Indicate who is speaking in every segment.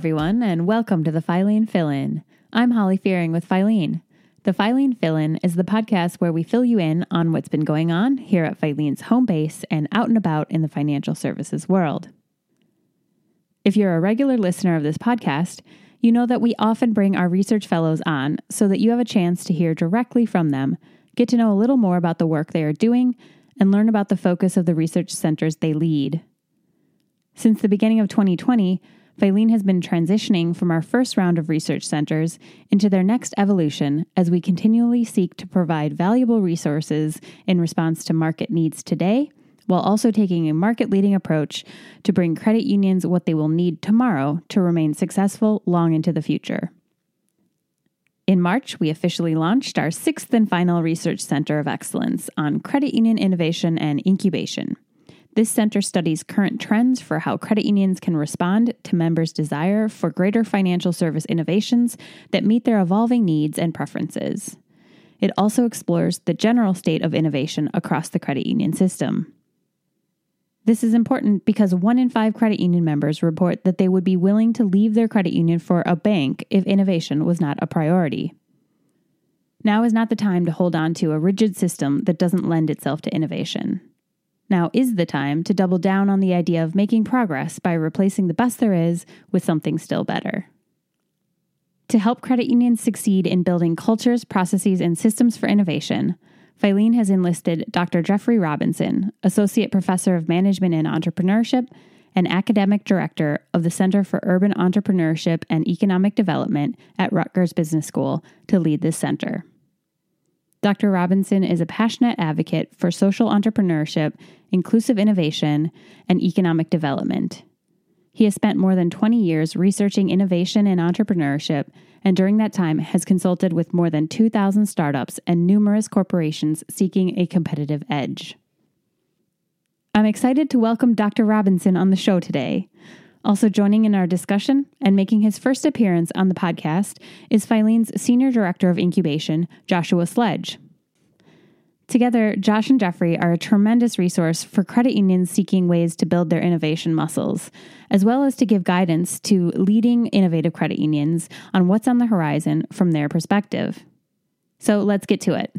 Speaker 1: everyone, and welcome to the Filene Fill In. I'm Holly Fearing with Filene. The Filene Fill In is the podcast where we fill you in on what's been going on here at Filene's home base and out and about in the financial services world. If you're a regular listener of this podcast, you know that we often bring our research fellows on so that you have a chance to hear directly from them, get to know a little more about the work they are doing, and learn about the focus of the research centers they lead. Since the beginning of 2020, Filene has been transitioning from our first round of research centers into their next evolution as we continually seek to provide valuable resources in response to market needs today, while also taking a market leading approach to bring credit unions what they will need tomorrow to remain successful long into the future. In March, we officially launched our sixth and final research center of excellence on credit union innovation and incubation. This center studies current trends for how credit unions can respond to members' desire for greater financial service innovations that meet their evolving needs and preferences. It also explores the general state of innovation across the credit union system. This is important because one in five credit union members report that they would be willing to leave their credit union for a bank if innovation was not a priority. Now is not the time to hold on to a rigid system that doesn't lend itself to innovation. Now is the time to double down on the idea of making progress by replacing the best there is with something still better. To help credit unions succeed in building cultures, processes, and systems for innovation, Filene has enlisted Dr. Jeffrey Robinson, Associate Professor of Management and Entrepreneurship and Academic Director of the Center for Urban Entrepreneurship and Economic Development at Rutgers Business School, to lead this center. Dr. Robinson is a passionate advocate for social entrepreneurship, inclusive innovation, and economic development. He has spent more than 20 years researching innovation and entrepreneurship, and during that time has consulted with more than 2,000 startups and numerous corporations seeking a competitive edge. I'm excited to welcome Dr. Robinson on the show today. Also joining in our discussion and making his first appearance on the podcast is Filene's Senior Director of Incubation, Joshua Sledge. Together, Josh and Jeffrey are a tremendous resource for credit unions seeking ways to build their innovation muscles, as well as to give guidance to leading innovative credit unions on what's on the horizon from their perspective. So let's get to it.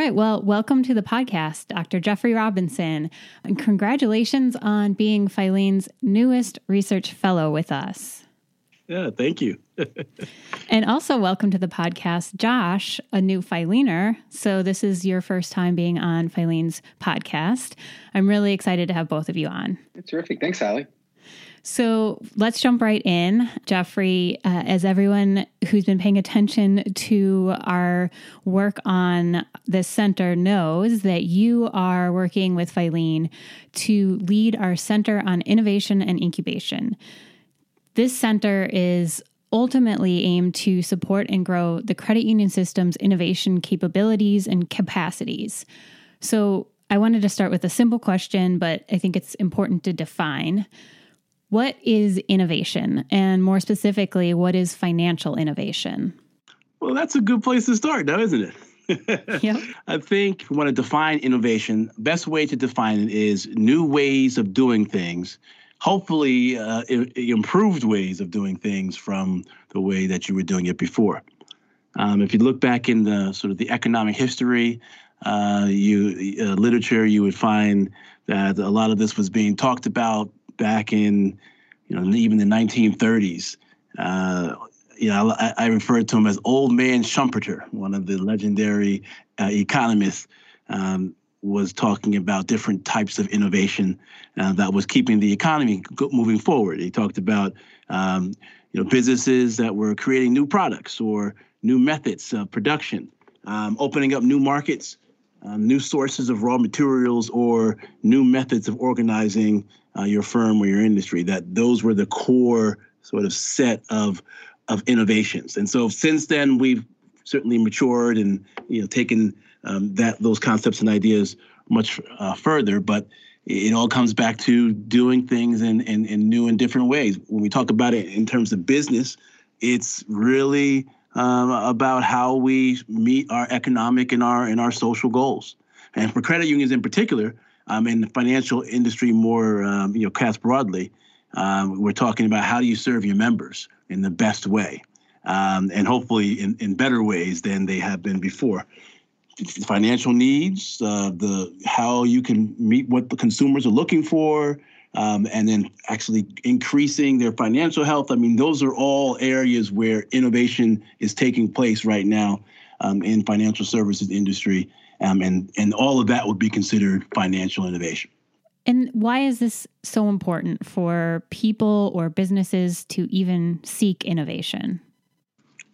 Speaker 1: All right. Well, welcome to the podcast, Dr. Jeffrey Robinson. And congratulations on being Filene's newest research fellow with us.
Speaker 2: Yeah, thank you.
Speaker 1: and also, welcome to the podcast, Josh, a new Filener. So, this is your first time being on Filene's podcast. I'm really excited to have both of you on.
Speaker 3: Terrific. Thanks, Allie.
Speaker 1: So let's jump right in. Jeffrey, uh, as everyone who's been paying attention to our work on this center knows that you are working with Filene to lead our Center on Innovation and Incubation. This center is ultimately aimed to support and grow the credit union system's innovation capabilities and capacities. So I wanted to start with a simple question, but I think it's important to define. What is innovation? And more specifically, what is financial innovation?
Speaker 2: Well, that's a good place to start now, isn't it? yeah. I think if we want to define innovation, best way to define it is new ways of doing things, hopefully uh, improved ways of doing things from the way that you were doing it before. Um, if you look back in the sort of the economic history, uh, you uh, literature, you would find that a lot of this was being talked about back in, you know, even the 1930s. Uh, you know, I, I refer to him as Old Man Schumpeter, one of the legendary uh, economists, um, was talking about different types of innovation uh, that was keeping the economy moving forward. He talked about, um, you know, businesses that were creating new products or new methods of production, um, opening up new markets, um, new sources of raw materials, or new methods of organizing uh, your firm or your industry, that those were the core sort of set of of innovations. And so since then, we've certainly matured and you know taken um, that those concepts and ideas much uh, further. But it all comes back to doing things in, in, in new and different ways. When we talk about it in terms of business, it's really um, about how we meet our economic and our and our social goals. And for credit unions in particular, um, in the financial industry more, um, you know, cast broadly, Um, we're talking about how do you serve your members in the best way, um, and hopefully in, in better ways than they have been before. Financial needs, uh, the how you can meet what the consumers are looking for, um, and then actually increasing their financial health. I mean, those are all areas where innovation is taking place right now um, in financial services industry, um, and and all of that would be considered financial innovation.
Speaker 1: And why is this so important for people or businesses to even seek innovation?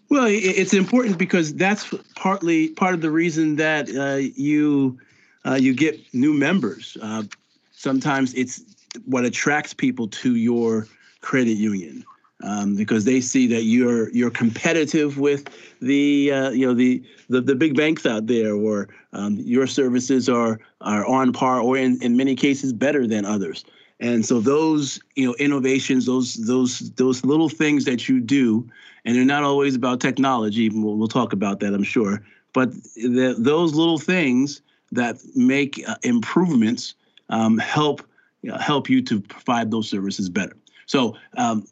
Speaker 2: Well, it's important because that's partly part of the reason that uh, you uh, you get new members. Uh, sometimes it's what attracts people to your credit union um, because they see that you're you're competitive with the uh, you know the, the the big banks out there, or um, your services are are on par, or in, in many cases better than others. And so those you know innovations, those those those little things that you do, and they're not always about technology. We'll, we'll talk about that, I'm sure. But the, those little things that make uh, improvements um, help you know, help you to provide those services better. So um,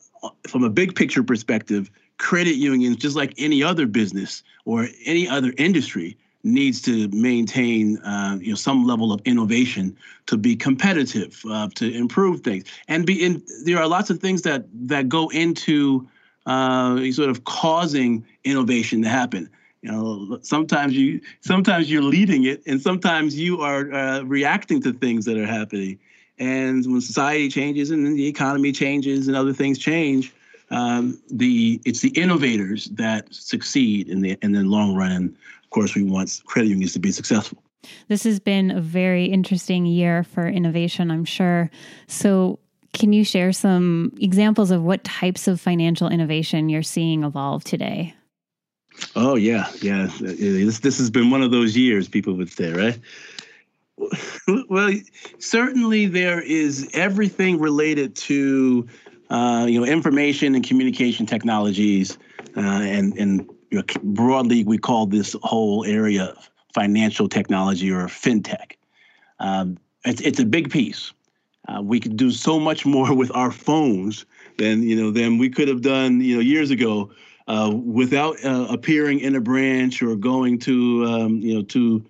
Speaker 2: from a big picture perspective, credit unions, just like any other business or any other industry, needs to maintain uh, you know some level of innovation to be competitive, uh, to improve things, and be in. There are lots of things that that go into uh, sort of causing innovation to happen. You know, sometimes you sometimes you're leading it, and sometimes you are uh, reacting to things that are happening. And when society changes and the economy changes and other things change, um, the it's the innovators that succeed in the in the long run. And of course, we want credit unions to be successful.
Speaker 1: This has been a very interesting year for innovation, I'm sure. So, can you share some examples of what types of financial innovation you're seeing evolve today?
Speaker 2: Oh yeah, yeah. This this has been one of those years, people would say, right? well, certainly there is everything related to uh, you know information and communication technologies, uh, and and you know, broadly we call this whole area financial technology or fintech. Um, it's it's a big piece. Uh, we could do so much more with our phones than you know than we could have done you know years ago uh, without uh, appearing in a branch or going to um, you know to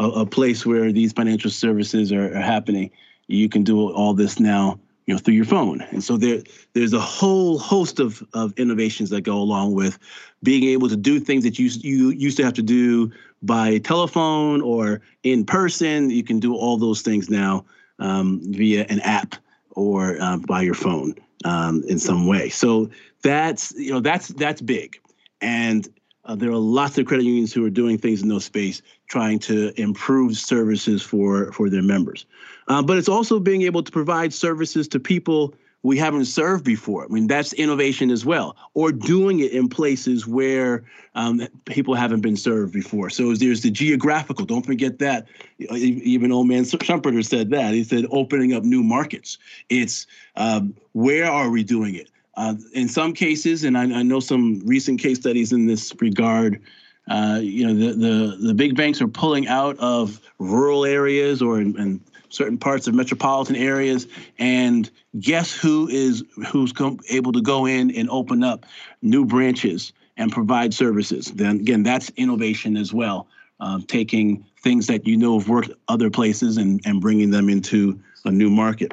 Speaker 2: a, a place where these financial services are, are, happening. You can do all this now, you know, through your phone. And so there, there's a whole host of, of innovations that go along with being able to do things that you you used to have to do by telephone or in person. You can do all those things now um, via an app or uh, by your phone um, in some way. So that's you know that's that's big, and uh, there are lots of credit unions who are doing things in those space, trying to improve services for for their members. Uh, but it's also being able to provide services to people we haven't served before. I mean, that's innovation as well, or doing it in places where um, people haven't been served before. So there's the geographical. Don't forget that. Even old man Schumpeter said that. He said opening up new markets. It's um, where are we doing it? Uh, in some cases, and I, I, know some recent case studies in this regard, uh, you know, the, the, the big banks are pulling out of rural areas or in, in certain parts of metropolitan areas, and guess who is who's able to go in and open up new branches and provide services? Then again, that's innovation as well. Uh, taking things that you know have worked other places and, and bringing them into a new market.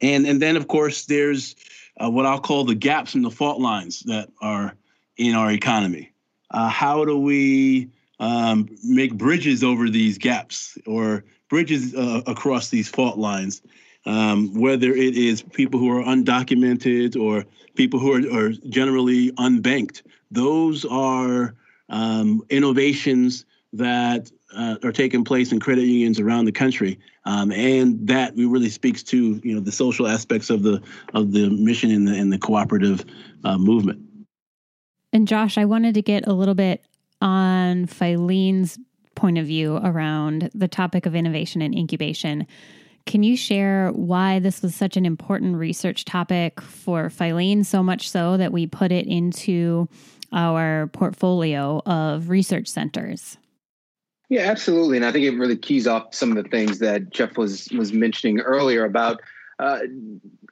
Speaker 2: And and then of course there's uh, what I'll call the gaps and the fault lines that are in our economy. Uh, how do we um, make bridges over these gaps or bridges uh, across these fault lines? Um, whether it is people who are undocumented or people who are, are generally unbanked, those are um, innovations that uh, are taking place in credit unions around the country, um, and that really speaks to you know the social aspects of the of the mission and the and the cooperative uh, movement.
Speaker 1: And Josh, I wanted to get a little bit on Filene's point of view around the topic of innovation and incubation. Can you share why this was such an important research topic for Filene, so much so that we put it into our portfolio of research centers?
Speaker 3: Yeah, absolutely. And I think it really keys off some of the things that Jeff was was mentioning earlier about uh,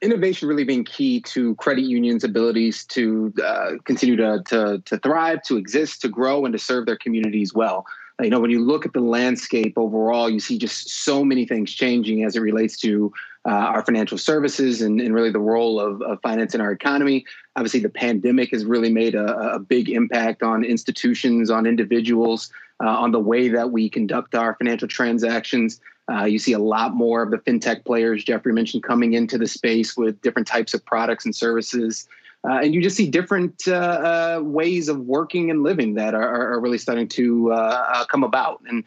Speaker 3: innovation really being key to credit unions' abilities to uh, continue to, to, to thrive, to exist, to grow, and to serve their communities well. You know, when you look at the landscape overall, you see just so many things changing as it relates to uh, our financial services and, and, really the role of, of, finance in our economy. Obviously, the pandemic has really made a, a big impact on institutions, on individuals, uh, on the way that we conduct our financial transactions. Uh, you see a lot more of the fintech players Jeffrey mentioned coming into the space with different types of products and services. Uh, and you just see different uh, uh ways of working and living that are, are really starting to uh, uh, come about. And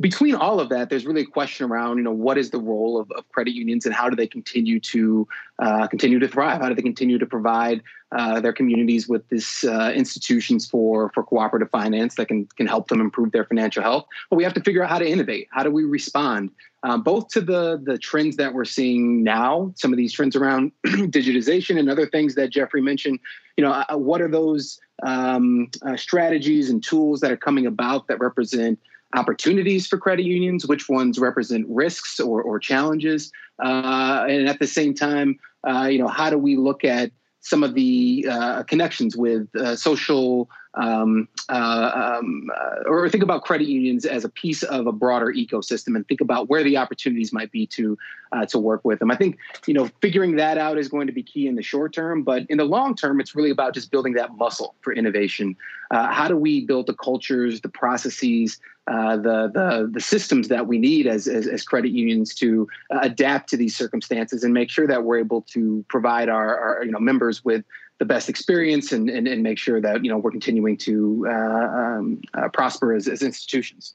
Speaker 3: between all of that, there's really a question around, you know, what is the role of, of credit unions and how do they continue to uh, continue to thrive? How do they continue to provide uh, their communities with these uh, institutions for for cooperative finance that can can help them improve their financial health? But we have to figure out how to innovate. How do we respond um, both to the the trends that we're seeing now, some of these trends around digitization and other things that Jeffrey mentioned. You know, uh, what are those um, uh, strategies and tools that are coming about that represent opportunities for credit unions, which ones represent risks or, or challenges, uh, and at the same time, uh, you know, how do we look at some of the uh, connections with uh, social um, uh, um, uh, or think about credit unions as a piece of a broader ecosystem and think about where the opportunities might be to uh, to work with them. I think you know figuring that out is going to be key in the short term, but in the long term, it's really about just building that muscle for innovation. Uh, how do we build the cultures, the processes, uh, the the the systems that we need as as, as credit unions to uh, adapt to these circumstances and make sure that we're able to provide our, our you know members with the best experience and, and, and make sure that you know we're continuing to uh, um, uh, prosper as, as institutions.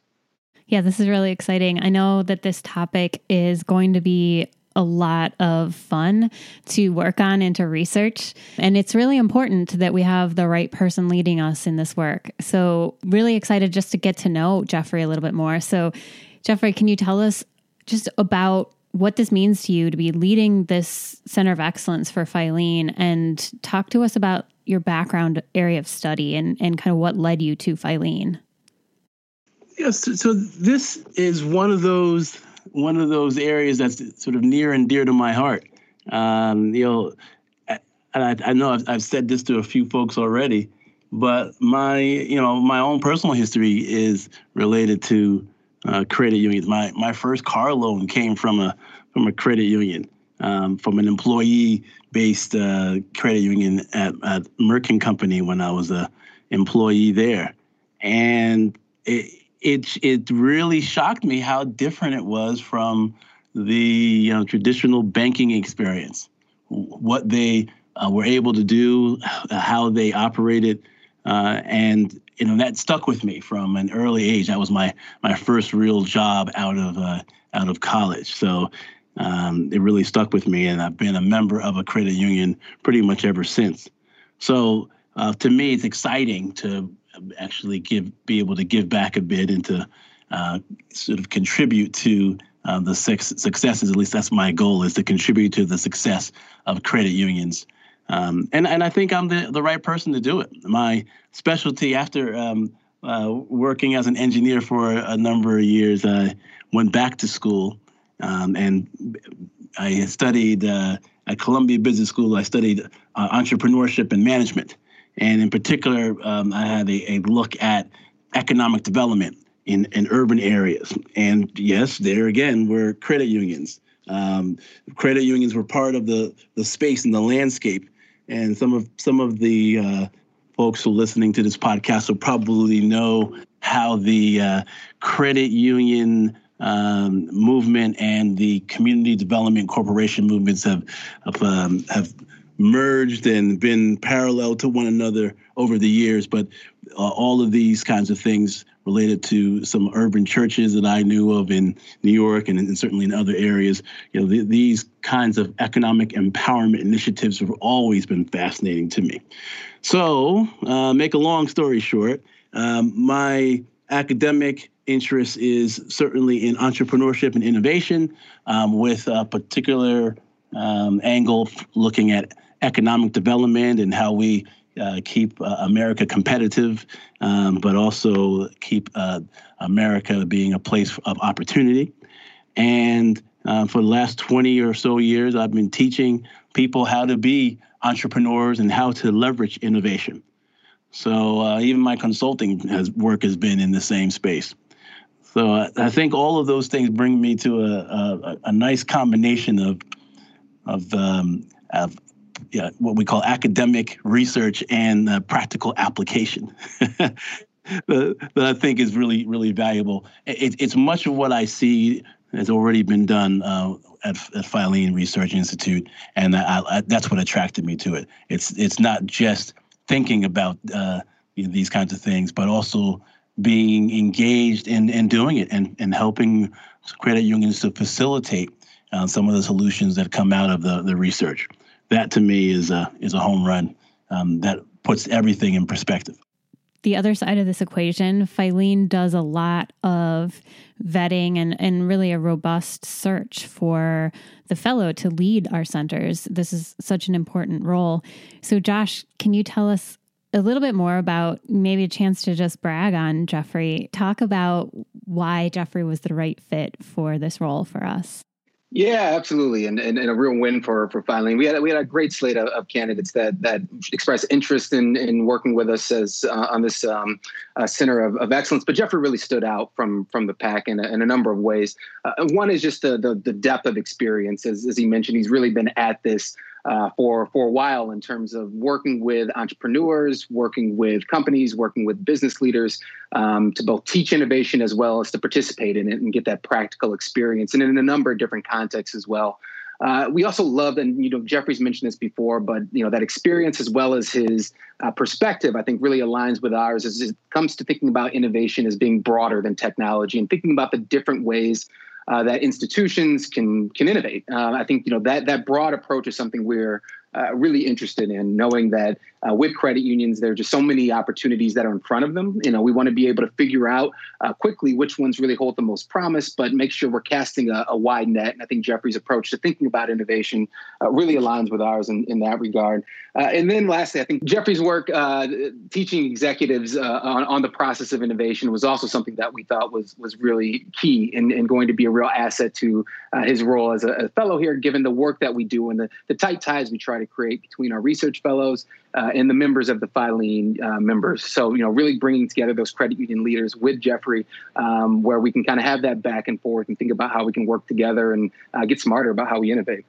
Speaker 1: Yeah, this is really exciting. I know that this topic is going to be a lot of fun to work on and to research. And it's really important that we have the right person leading us in this work. So, really excited just to get to know Jeffrey a little bit more. So, Jeffrey, can you tell us just about what this means to you to be leading this Center of Excellence for Filene and talk to us about your background area of study and, and kind of what led you to Filene.
Speaker 2: Yes, so this is one of those one of those areas that's sort of near and dear to my heart. Um, you know, I, I know I've, I've said this to a few folks already, but my you know my own personal history is related to uh, credit unions. My my first car loan came from a from a credit union, um, from an employee-based uh, credit union at, at Merck and Company when I was a employee there, and it it it really shocked me how different it was from the you know traditional banking experience. What they uh, were able to do, how they operated, uh, and you know that stuck with me from an early age. That was my my first real job out of uh, out of college. So um, it really stuck with me, and I've been a member of a credit union pretty much ever since. So uh, to me, it's exciting to actually give be able to give back a bit and to uh, sort of contribute to uh, the successes. At least that's my goal: is to contribute to the success of credit unions. Um, and and I think I'm the, the right person to do it. My specialty after um, uh, working as an engineer for a, number of years, I went back to school um, and I studied uh, at Columbia Business School. I studied uh, entrepreneurship and management, and in particular, um, I had a, a look at economic development in, in urban areas. And yes, there again were credit unions. Um, credit unions were part of the the space and the landscape and some of some of the uh, folks who are listening to this podcast will probably know how the uh, credit union um, movement and the community development corporation movements have have, um, have merged and been parallel to one another over the years. But uh, all of these kinds of things related to some urban churches that I knew of in New York and, and certainly in other areas. You know, the, these kinds of economic empowerment initiatives have always been fascinating to me. So, uh, make a long story short, um, my academic interest is certainly in entrepreneurship and innovation, um, with a particular um, angle looking at economic development and how we uh, keep uh, America competitive, um, but also keep uh, America being a place of opportunity. And Uh, for the last 20 or so years, I've been teaching people how to be entrepreneurs and how to leverage innovation. So uh, even my consulting has, work has been in the same space. So uh, I think all of those things bring me to a, a, a nice combination of of, um, of yeah, what we call academic research and uh, practical application. that, that I think is really, really valuable. It, it's much of what I see has already been done uh, at, at Filene Research Institute, and I, I, that's what attracted me to it. It's it's not just thinking about uh, these kinds of things, but also being engaged in, in doing it and, and helping credit unions to facilitate uh, some of the solutions that come out of the, the research. That to me is a, is a home run um, that puts everything in perspective.
Speaker 1: The other side of this equation, Filene does a lot of vetting and, and really a robust search for the fellow to lead our centers. This is such an important role. So, Josh, can you tell us a little bit more about maybe a chance to just brag on Jeffrey? Talk about why Jeffrey was the right fit for this role for us.
Speaker 3: Yeah, absolutely, and, and, and, a real win for for Filene. We had we had a great slate of, of candidates that that expressed interest in in working with us as uh, on this um, uh, center of, of excellence. But Jeffrey really stood out from from the pack in a, in a number of ways. Uh, one is just the, the, the depth of experience, as as he mentioned. He's really been at this uh, for for a while in terms of working with entrepreneurs, working with companies, working with business leaders um, to both teach innovation as well as to participate in it and get that practical experience, and in a number of different contexts as well. Uh, we also love, and you know, Jeffrey's mentioned this before, but you know that experience as well as his uh, perspective, I think, really aligns with ours as it comes to thinking about innovation as being broader than technology and thinking about the different ways uh, that institutions can can innovate. Uh, I think you know that that broad approach is something we're uh, really interested in knowing that uh, with credit unions there are just so many opportunities that are in front of them. You know we want to be able to figure out uh, quickly which ones really hold the most promise but make sure we're casting a, a wide net. And i think jeffrey's approach to thinking about innovation uh, really aligns with ours in, in that regard. Uh, and then lastly i think jeffrey's work uh, teaching executives on, on the process of innovation was also something that we thought was was really key and, and going to be a real asset to his role as a, a fellow here given the work that we do and the, the tight ties we try to create between our research fellows uh, and the members of the Filene uh, members. So, you know, really bringing together those credit union leaders with Jeffrey, um, where we can kind of have that back and forth and think about how we can work together and uh, get smarter about how we innovate.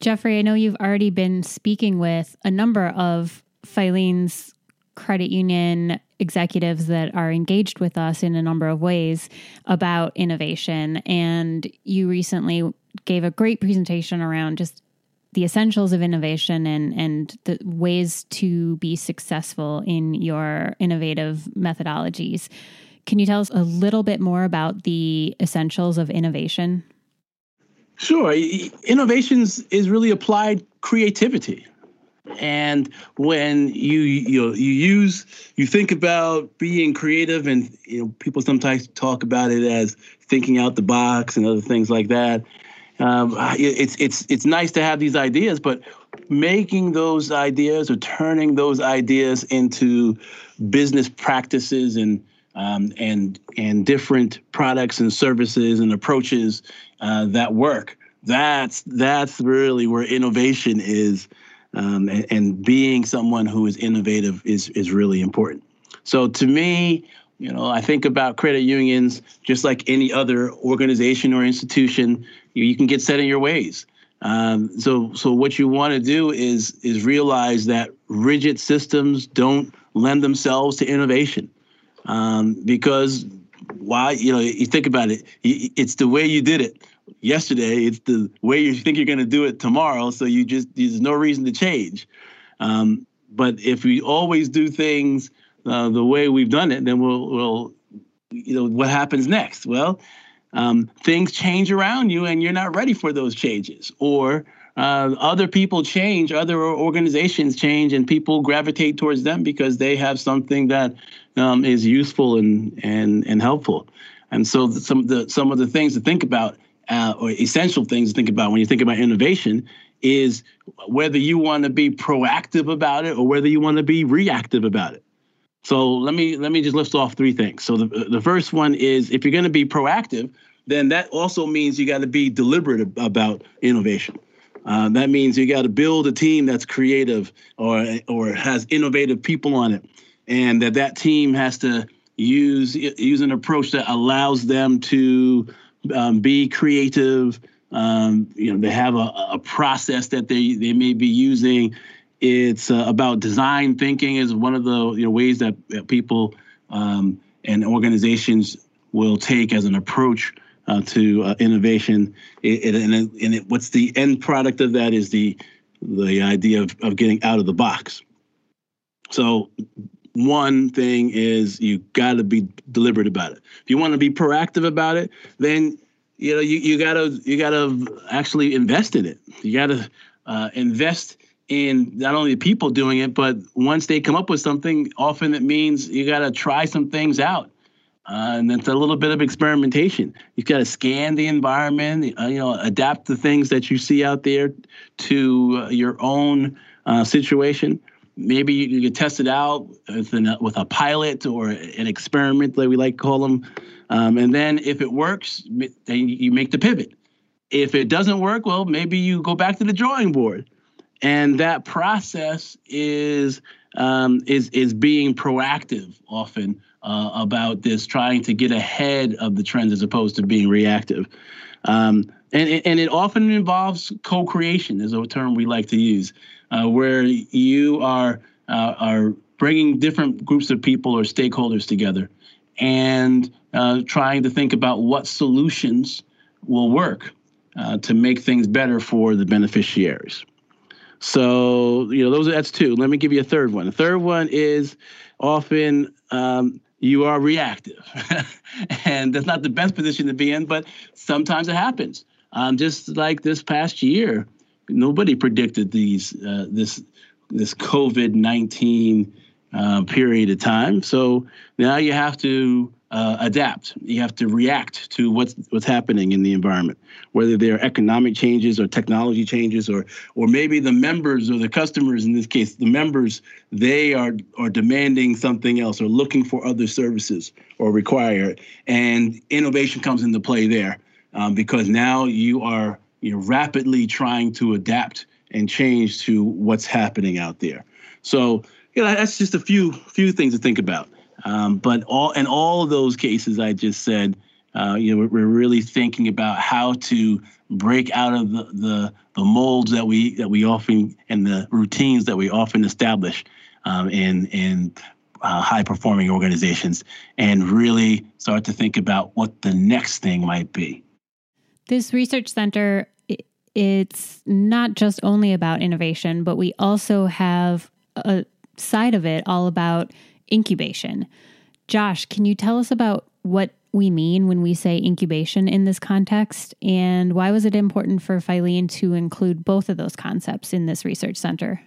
Speaker 1: Jeffrey, I know you've already been speaking with a number of Filene's credit union executives that are engaged with us in a number of ways about innovation. And you recently gave a great presentation around just the essentials of innovation and and the ways to be successful in your innovative methodologies. Can you tell us a little bit more about the essentials of innovation?
Speaker 2: Sure. Innovations is really applied creativity. And when you you you use you think about being creative, and you know people sometimes talk about it as thinking out the box and other things like that. Um, it's it's it's nice to have these ideas, but making those ideas or turning those ideas into business practices and um, and and different products and services and approaches uh, that work. That's that's really where innovation is, um, and, and being someone who is innovative is is really important. So to me, you know, I think about credit unions just like any other organization or institution. You, you can get set in your ways. Um, so, so what you want to do is is realize that rigid systems don't lend themselves to innovation, um, because why? You know, you think about it. It's the way you did it yesterday. It's the way you think you're going to do it tomorrow. So you just there's no reason to change. Um, but if we always do things uh, the way we've done it, then we'll, we'll, you know, what happens next? Well, um, things change around you and you're not ready for those changes. Or uh, other people change, other organizations change, and people gravitate towards them because they have something that um, is useful and, and, and helpful. And so some of the some of the things to think about, uh, or essential things to think about when you think about innovation, is whether you want to be proactive about it or whether you want to be reactive about it. So let me let me just list off three things. So the the first one is if you're going to be proactive, then that also means you got to be deliberate about innovation. Uh, that means you got to build a team that's creative or or has innovative people on it, and that that team has to use use an approach that allows them to um, be creative. Um, you know, they have a, a process that they they may be using. It's uh, about design thinking is one of the you know ways that, people um, and organizations will take as an approach uh, to uh, innovation. It, it, and, it, and what's the end product of that is the the idea of, of getting out of the box. So one thing is you got to be deliberate about it. If you want to be proactive about it, then you know you, you gotta you gotta actually invest in it. You gotta uh, invest in not only the people doing it, but once they come up with something, often it means you gotta try some things out. Uh, and it's a little bit of experimentation. You've got to scan the environment, uh, you know, adapt the things that you see out there to uh, your own uh, situation maybe you can test it out with, an, with a pilot or an experiment, like we like to call them. Um, and then if it works, then you make the pivot. If it doesn't work, well, maybe you go back to the drawing board. And that process is um, is is being proactive often uh, about this, trying to get ahead of the trends as opposed to being reactive. Um, and, and it often involves co-creation, is a term we like to use uh, where you are uh, are bringing different groups of people or stakeholders together and uh, trying to think about what solutions will work uh, to make things better for the beneficiaries. So you know those are that's two. Let me give you a third one. The third one is often um, you are reactive, and that's not the best position to be in, but sometimes it happens. Um, just like this past year, nobody predicted these uh, this this COVID nineteen uh, period of time. So now you have to uh, adapt. You have to react to what's what's happening in the environment, whether they're economic changes or technology changes, or or maybe the members or the customers in this case, the members they are are demanding something else or looking for other services or require and innovation comes into play there um, because now you are you know, rapidly trying to adapt and change to what's happening out there. So, you know, that's just a few few things to think about. Um, but all in all of those cases I just said, uh, you know, we're, we're, really thinking about how to break out of the, the the molds that we that we often and the routines that we often establish um, in in uh, high performing organizations, and really start to think about what the next thing might be.
Speaker 1: This research center, it's not just only about innovation, but we also have a side of it all about incubation. Josh, can you tell us about what we mean when we say incubation in this context? And why was it important for Filene to include both of those concepts in this research center?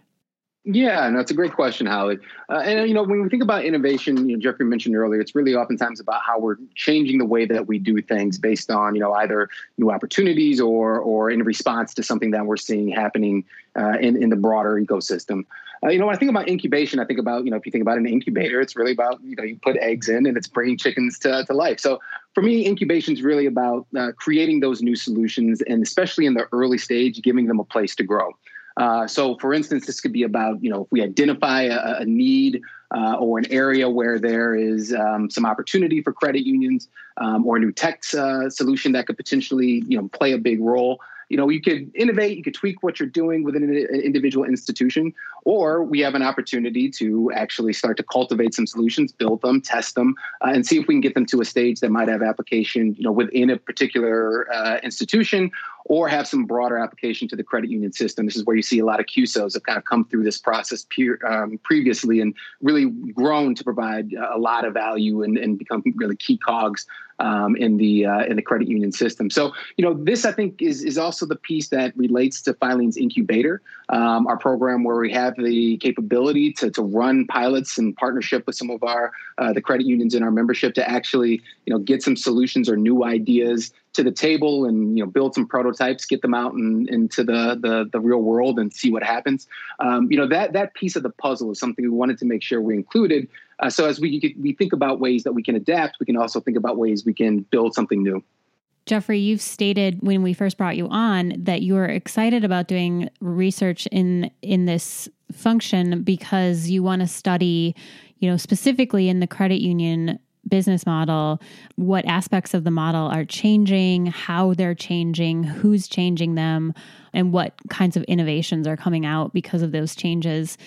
Speaker 3: Yeah, no, it's a great question, Holly. Uh, and you know, when we think about innovation, you know, Jeffrey mentioned earlier, it's really oftentimes about how we're changing the way that we do things based on you know either new opportunities or or in response to something that we're seeing happening uh, in in the broader ecosystem. Uh, you know, when I think about incubation, I think about you know if you think about an incubator, it's really about you know you put eggs in and it's bringing chickens to to life. So for me, incubation is really about uh, creating those new solutions, and especially in the early stage, giving them a place to grow. Uh, so, for instance, this could be about you know if we identify a, a need uh, or an area where there is um, some opportunity for credit unions um, or a new tech uh, solution that could potentially you know play a big role you know you could innovate you could tweak what you're doing within an individual institution or we have an opportunity to actually start to cultivate some solutions build them test them uh, and see if we can get them to a stage that might have application you know within a particular uh, institution or have some broader application to the credit union system. This is where you see a lot of CUSOs have kind of come through this process um, previously and really grown to provide a lot of value and, and become really key cogs um, in the uh, in the credit union system. So you know this I think is is also the piece that relates to Filene's incubator, um, our program where we have the capability to to run pilots in partnership with some of our uh, the credit unions in our membership to actually you know get some solutions or new ideas to the table and you know build some prototypes, get them out and into the, the, the real world and see what happens. Um, you know that that piece of the puzzle is something we wanted to make sure we included. Uh, so as we we think about ways that we can adapt, we can also think about ways we can build something new.
Speaker 1: Jeffrey, you've stated when we first brought you on that you are excited about doing research in in this function because you want to study, you know, specifically in the credit union business model, what aspects of the model are changing, how they're changing, who's changing them, and what kinds of innovations are coming out because of those changes.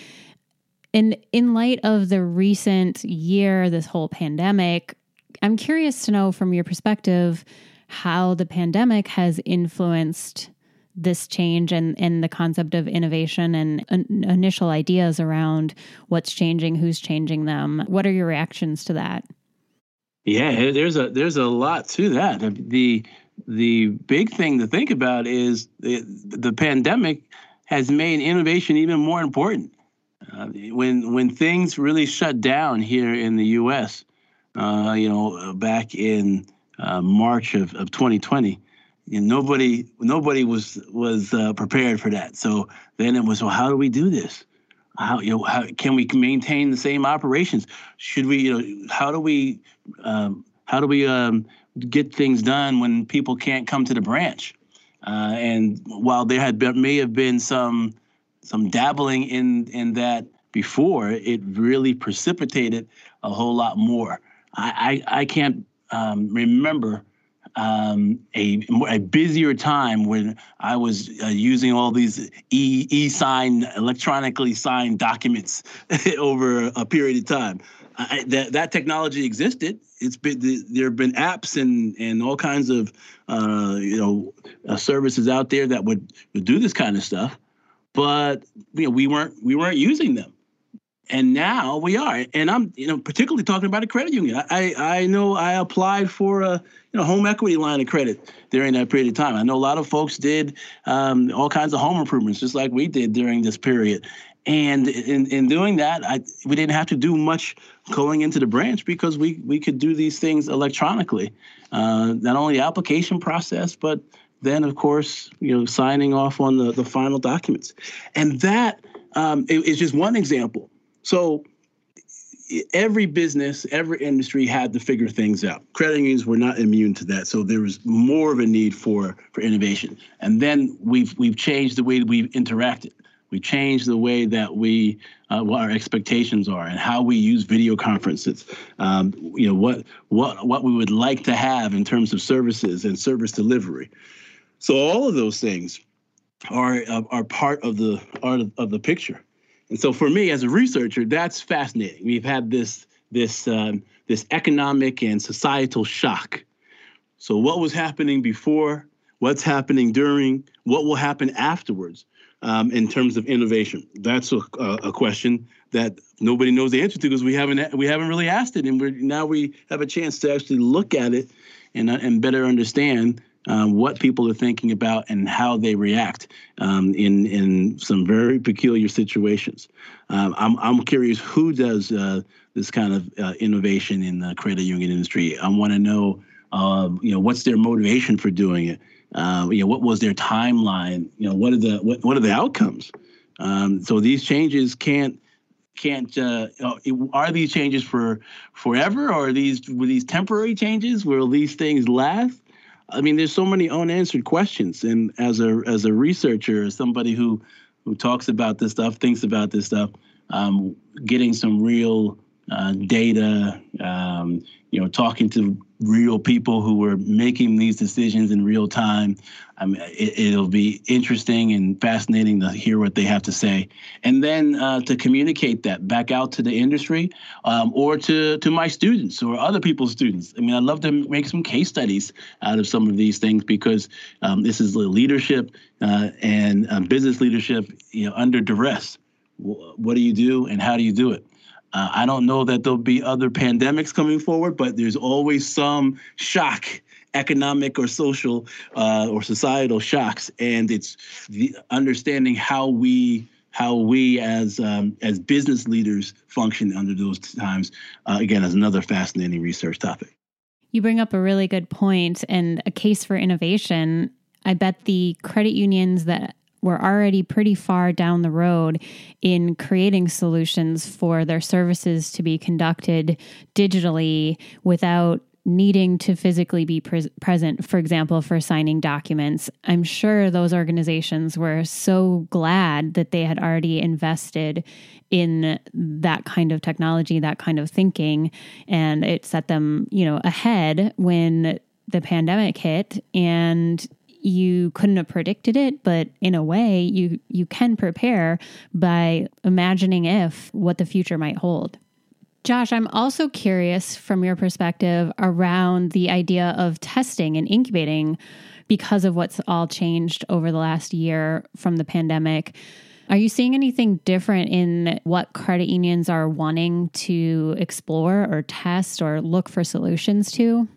Speaker 1: And in light of the recent year, this whole pandemic, I'm curious to know from your perspective how the pandemic has influenced this change and, and the concept of innovation and uh, initial ideas around what's changing, who's changing them. What are your reactions to that?
Speaker 2: Yeah, there's a there's a lot to that. The the big thing to think about is the, the pandemic has made innovation even more important. Uh, when when things really shut down here in the U.S., uh, you know, back in uh, March of, of 2020, you know, nobody nobody was was uh, prepared for that. So then it was, well, how do we do this? How you know how can we maintain the same operations? Should we you know how do we um, how do we um, get things done when people can't come to the branch? Uh, and while there had been, may have been some some dabbling in in that before, it really precipitated a whole lot more. I I, I can't um, remember um, a a busier time when I was uh, using all these e e sign electronically signed documents over a period of time. I, that that technology existed. It's been there have been apps and and all kinds of uh, you know uh, services out there that would, would do this kind of stuff, but you know we weren't we weren't using them and now we are. And i'm you know particularly talking about a credit union. I i know i applied for a you know home equity line of credit during that period of time. I know a lot of folks did um, all kinds of home improvements just like we did during this period. And in, in doing that I, we didn't have to do much going into the branch because we we could do these things electronically. Uh, not only the application process but then of course you know signing off on the, the final documents. And that um, is just one example so every business, every industry had to figure things out. Credit unions were not immune to that, so there was more of a need for for innovation. And then we've we've changed the way that we've interacted. We changed the way that we uh, what our expectations are and how we use video conferences. Um, you know what what what we would like to have in terms of services and service delivery. So all of those things are are part of the art of, of the picture. And so for me as a researcher, that's fascinating. We've had this this um, this economic and societal shock. So what was happening before? What's happening during? What will happen afterwards? Um, in terms of innovation, that's a, a, question that nobody knows the answer to because we haven't we haven't really asked it, and we're now we have a chance to actually look at it and uh, and better understand um, what people are thinking about and how they react um, in in some very peculiar situations. Um, I'm I'm curious who does uh, this kind of uh, innovation in the credit union industry. I want to know, uh, you know, what's their motivation for doing it. Uh, you know, what was their timeline? You know, what are the what, what are the outcomes? Um, so these changes can't can't uh, are these changes for forever or are these were these temporary changes will these things last I mean, there's so many unanswered questions. And as a as a researcher, somebody who who talks about this stuff, thinks about this stuff, um, getting some real uh, data, um, you know, talking to real people who were making these decisions in real time. I mean, it, will be interesting and fascinating to hear what they have to say, and then uh, to communicate that back out to the industry um, or to to my students or other people's students. I mean, I'd love to make some case studies out of some of these things because um, this is leadership uh, and uh, business leadership, you know, under duress. What do you do, and how do you do it? Uh, I don't know that there'll be other pandemics coming forward, but there's always some shock, economic or social uh, or societal shocks, and it's the understanding how we how we as um, as business leaders function under those times. Uh, again, is another fascinating research topic.
Speaker 1: You bring up a really good point and a case for innovation. I bet the credit unions that were already pretty far down the road in creating solutions for their services to be conducted digitally without needing to physically be pre- present, for example, for signing documents, I'm sure those organizations were so glad that they had already invested in that kind of technology, that kind of thinking, and it set them, you know, ahead when the pandemic hit and you couldn't have predicted it but in a way you you can prepare by imagining if what the future might hold Josh, I'm also curious from your perspective around the idea of testing and incubating because of what's all changed over the last year from the pandemic. Are you seeing anything different in what credit unions are wanting to explore or test or look for solutions to?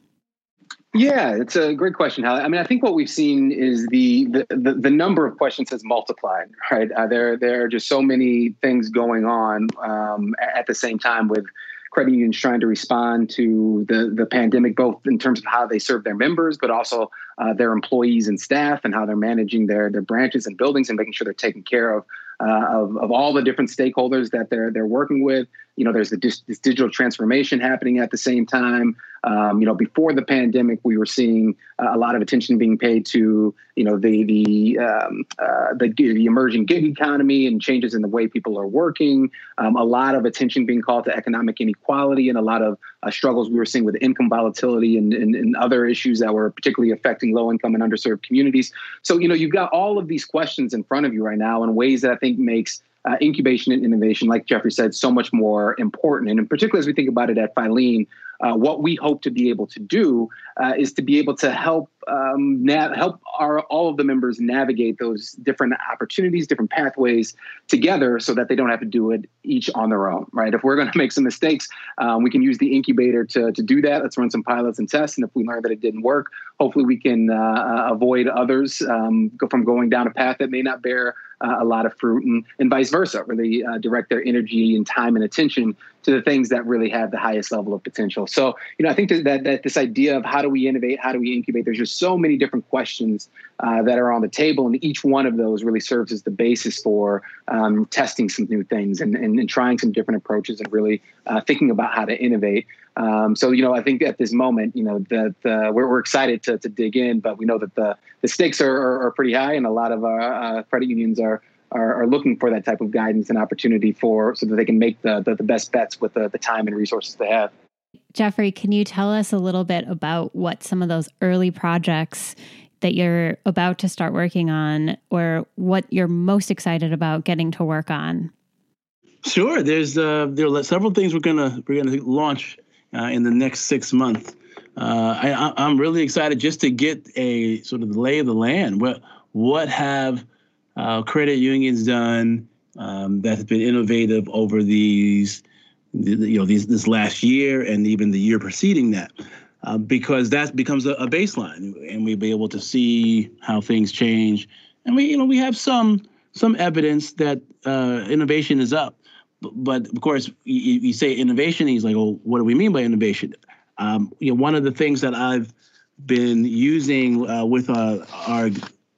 Speaker 3: Yeah, it's a great question, Holly. I mean, I think what we've seen is the the, the, the number of questions has multiplied. Right, uh, there there are just so many things going on um, at the same time with credit unions trying to respond to the the pandemic, both in terms of how they serve their members, but also uh, their employees and staff, and how they're managing their their branches and buildings, and making sure they're taking care of uh, of, of all the different stakeholders that they're they're working with. You know, there's the, this digital transformation happening at the same time. Um, you know, before the pandemic, we were seeing uh, a lot of attention being paid to you know the the um, uh, the, the, emerging gig economy and changes in the way people are working. Um, a lot of attention being called to economic inequality and a lot of uh, struggles we were seeing with income volatility and, and, and other issues that were particularly affecting low income and underserved communities. So you know, you've got all of these questions in front of you right now in ways that I think makes uh, incubation and innovation, like Jeffrey said, so much more important. And in particular, as we think about it at Filene, uh, what we hope to be able to do uh, is to be able to help um, nav- help our all of the members navigate those different opportunities, different pathways together, so that they don't have to do it each on their own. Right? If we're going to make some mistakes, um, we can use the incubator to to do that. Let's run some pilots and tests, and if we learn that it didn't work, hopefully we can uh, uh avoid others um, from going down a path that may not bear uh, a lot of fruit and, and vice versa, really uh, direct their energy and time and attention to the things that really have the highest level of potential. So, you know, I think that, that, that this idea of how do we innovate, how do we incubate, there's just so many different questions uh, that are on the table, and each one of those really serves as the basis for um, testing some new things and, and, and, trying some different approaches and really uh, thinking about how to innovate. Um, so, you know, I think at this moment, you know, that uh, we're, we're excited to, to dig in, but we know that the, the stakes are, are, are pretty high, and a lot of our uh, credit unions are are, are, looking for that type of guidance and opportunity for so that they can make the, the, the best bets with the, the time and resources they have.
Speaker 1: Jeffrey, can you tell us a little bit about what some of those early projects that you're about to start working on or what you're most excited about getting to work on?
Speaker 2: Sure. There's uh, there are several things we're gonna we're gonna launch uh, in the next six months. Uh, I, I'm really excited just to get a sort of lay of the land. What what have uh, credit unions done um, that has been innovative over these, you know, these this last year and even the year preceding that, uh, because that becomes a, a, baseline, and we'll be able to see how things change. And we, you know, we have some some evidence that uh, innovation is up, but of course, you, you say innovation, he's like, "Oh, what do we mean by innovation?" Um, you know, one of the things that I've been using uh, with uh, our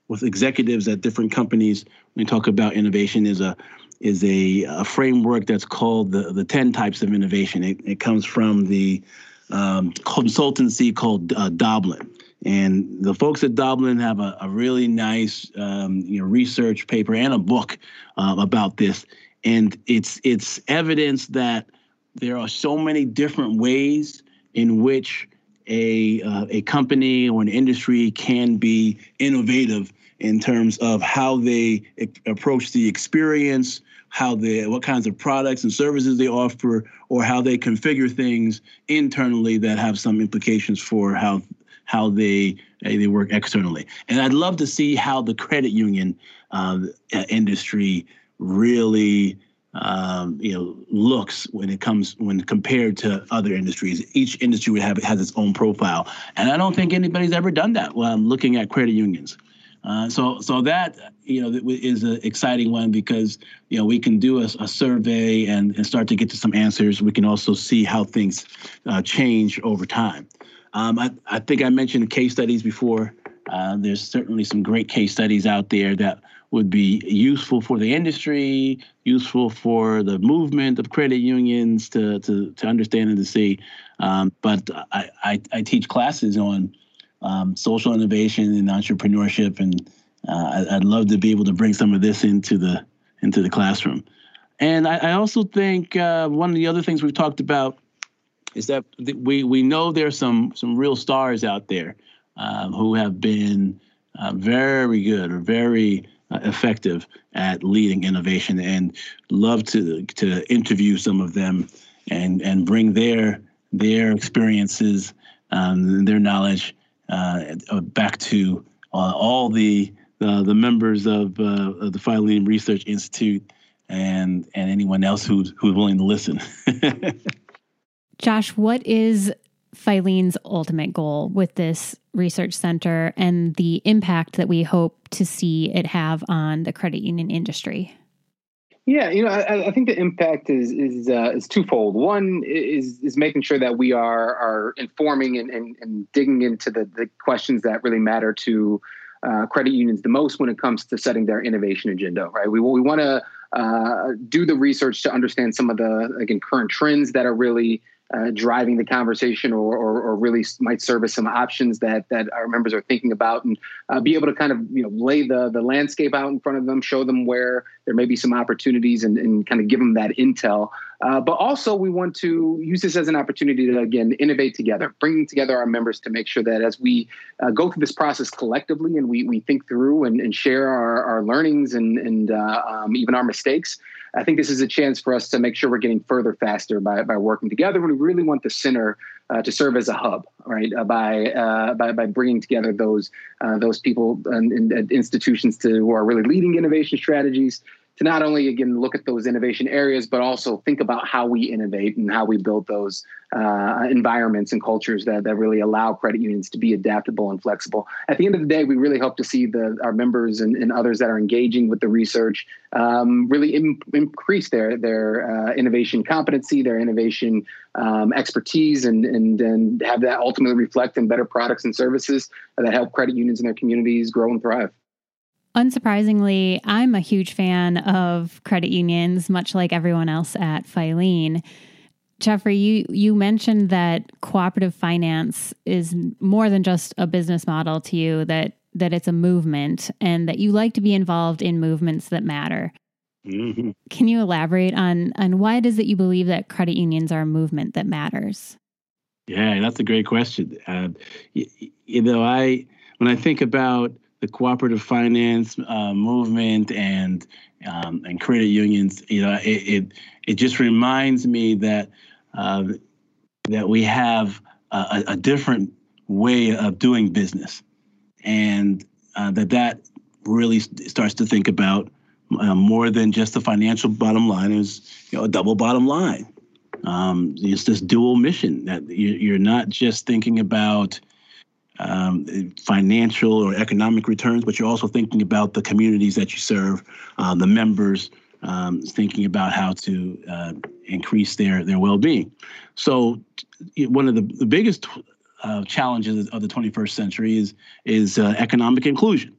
Speaker 2: with executives at different companies when we talk about innovation is a is a, a framework that's called the the 10 types of innovation. It, it comes from the um, consultancy called uh, Doblin. And the folks at Doblin have a, a really nice um, you know, research paper and a book uh, about this. And it's it's evidence that there are so many different ways in which a uh, a company or an industry can be innovative in terms of how they approach the experience, how they what kinds of products and services they offer, or how they configure things internally that have some implications for how how they they work externally. And I'd love to see how the credit union uh, industry really um, you know looks when it comes when compared to other industries. Each industry would have has its own profile, and I don't think anybody's ever done that. When I'm looking at credit unions. Uh, so, so that you know is an exciting one because you know we can do a, a survey and, and start to get to some answers. We can also see how things uh, change over time. Um, I, I think I mentioned case studies before. Uh, there's certainly some great case studies out there that would be useful for the industry, useful for the movement of credit unions to to, to understand and to see. Um, but I, I, I teach classes on um, social innovation and entrepreneurship, and uh, I'd love to be able to bring some of this into the into the classroom. And I, I also think uh, one of the other things we've talked about is that we we know there's some some real stars out there um, who have been uh, very good or very uh, effective at leading innovation, and love to to interview some of them and and bring their their experiences, um, their knowledge uh, back to uh, all the the members of, uh, of the Filene Research Institute and and anyone else who's who's willing to listen.
Speaker 1: Josh, what is Filene's ultimate goal with this research center and the impact that we hope to see it have on the credit union industry?
Speaker 3: Yeah, you know, I, I think the impact is is uh, is twofold. One is is making sure that we are are informing and, and, and digging into the, the questions that really matter to uh, credit unions the most when it comes to setting their innovation agenda. Right, we we want to uh, do the research to understand some of the again current trends that are really uh, driving the conversation or, or, or, really might serve as some options that that our members are thinking about and uh, be able to kind of you know lay the the landscape out in front of them show them where there may be some opportunities and, and kind of give them that intel uh, but also we want to use this as an opportunity to again innovate together bringing together our members to make sure that as we uh, go through this process collectively and we, we think through and, and share our, our learnings and, and uh, um, even our mistakes I think this is a chance for us to make sure we're getting further faster by, by working together. We really want the center uh, to serve as a hub, right? Uh, by, uh, by by bringing together those those people and, and, institutions to who are really leading innovation strategies to not only again look at those innovation areas, but also think about how we innovate and how we build those uh, environments and cultures that, that really allow credit unions to be adaptable and flexible. At the end of the day, we really hope to see the our members and, and others that are engaging with the research um, really Im- increase their their uh, innovation competency, their innovation um, expertise, and and and have that ultimately reflect in better products and services that help credit unions and their communities grow and thrive.
Speaker 1: Unsurprisingly, I'm a huge fan of credit unions, much like everyone else at Filene. Jeffrey, you, you mentioned that cooperative finance is more than just a business model to you, that, that it's a movement, and that you like to be involved in movements that matter. Mm-hmm. Can you elaborate on, on why it is that you believe that credit unions are a movement that matters?
Speaker 2: Yeah, that's a great question. Uh, you, you know, I when I think about the cooperative finance uh, movement and um, and credit unions, you know, it, it, it just reminds me that uh, that we have a, a, different way of doing business, and uh, that that really starts to think about uh, more than just the financial bottom line. Is you know a double bottom line. Um, it's this dual mission that you're not just thinking about um, financial or economic returns, but you're also thinking about the communities that you serve, uh, the members, um, thinking about how to uh, increase their their well-being. So, one of the, the biggest uh, challenges of the 21st century is is uh, economic inclusion,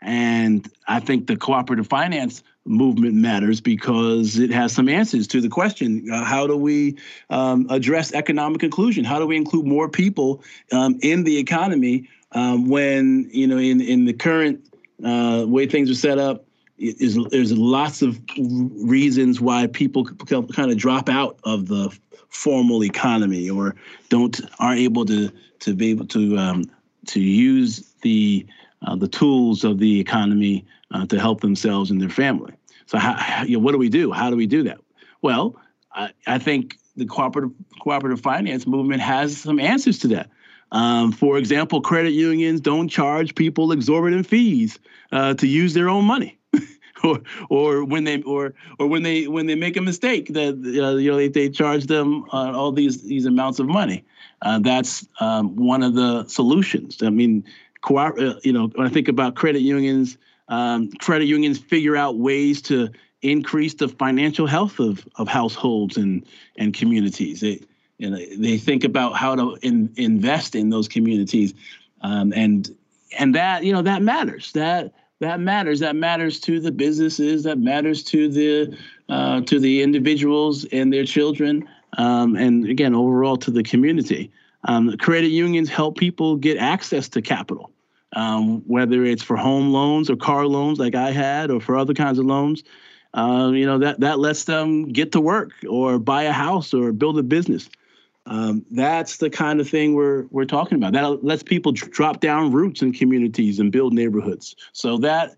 Speaker 2: and I think the cooperative finance movement matters because it has some answers to the question uh, how do we um, address economic inclusion how do we include more people um, in the economy um, when you know in, in the current uh, way things are set up is there's lots of reasons why people kind of drop out of the formal economy or don't aren't able to to be able to um, to use the uh, the tools of the economy uh, to help themselves and their family. So, how, you know, what do we do? How do we do that? Well, I, I think the cooperative cooperative finance movement has some answers to that. Um, for example, credit unions don't charge people exorbitant fees uh, to use their own money. or, or when they or or when they when they make a mistake that you know they, they charge them uh, all these these amounts of money. Uh, that's um, one of the solutions. I mean, co- uh, you know when I think about credit unions um, credit unions figure out ways to increase the financial health of, of households and, and communities. They, you know, they think about how to in, invest in those communities. Um, and and that you know that matters that that matters. That matters to the businesses. That matters to the uh, to the individuals and their children, um, and again, overall to the community. Um, credit unions help people get access to capital, um, whether it's for home loans or car loans, like I had, or for other kinds of loans. Uh, you know that that lets them get to work or buy a house or build a business. Um, that's the kind of thing we're we're talking about. That lets people drop down roots in communities and build neighborhoods. So that,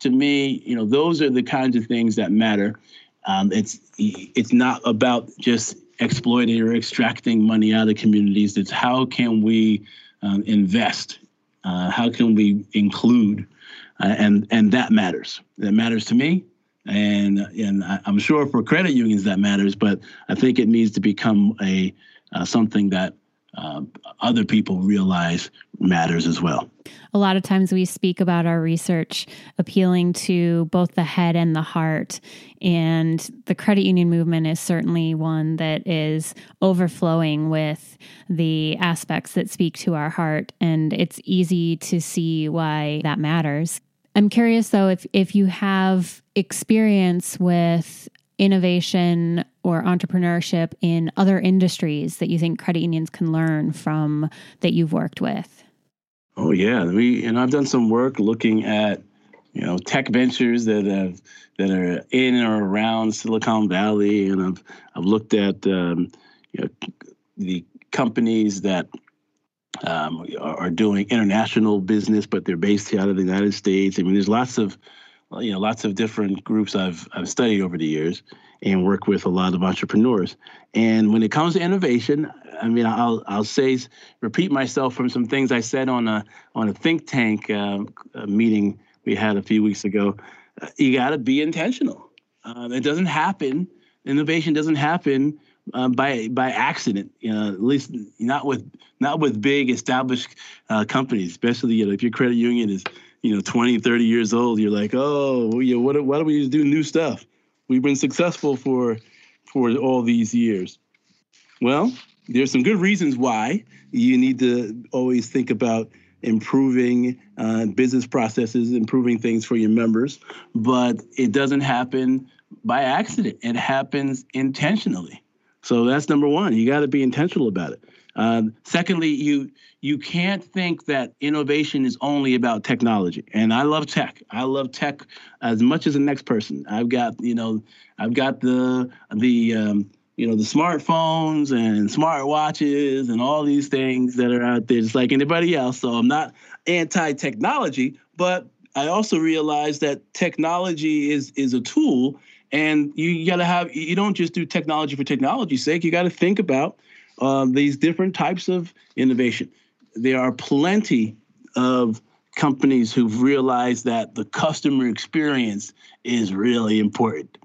Speaker 2: to me, you know, those are the kinds of things that matter. Um, it's it's not about just exploiting or extracting money out of communities. It's how can we um, invest? Uh, how can we include? Uh, and and that matters. That matters to me and and I'm sure for credit unions that matters, but I think it needs to become a uh, something that uh, other people realize matters as well.
Speaker 1: A lot of times we speak about our research appealing to both the head and the heart. And the credit union movement is certainly one that is overflowing with the aspects that speak to our heart. And it's easy to see why that matters. I'm curious though if if you have experience with innovation or entrepreneurship in other industries that you think credit unions can learn from that you've worked with?
Speaker 2: Oh yeah, we and I've done some work looking at you know tech ventures that have that are in or around Silicon Valley, and I've I've looked at um, you know the companies that um, are doing international business, but they're based out of the United States. I mean, there's lots of you know lots of different groups I've I've studied over the years and work with a lot of entrepreneurs. And when it comes to innovation, I mean, I'll I'll say repeat myself from some things I said on a on a think tank uh, meeting we had a few weeks ago. Uh, you got to be intentional. Uh, it doesn't happen. Innovation doesn't happen uh, by by accident. You know, at least not with not with big established uh, companies, especially you know if your credit union is you know 20 30 years old you're like oh know, what, why do we do new stuff? We've been successful for for all these years. Well there's some good reasons why you need to always think about improving uh, business processes improving things for your members but it doesn't happen by accident. It happens intentionally. So that's number one. You got to be intentional about it um, secondly, you you can't think that innovation is only about technology. And I love tech. I love tech as much as the next person. I've got you know I've got the the um, you know the smartphones and smartwatches and all these things that are out there just like anybody else. So I'm not anti-technology, but I also realize that technology is is a tool and you got to have you don't just do technology for technology's sake you got to think about uh, these different types of innovation. There are plenty of companies who've realized that the customer experience is really important.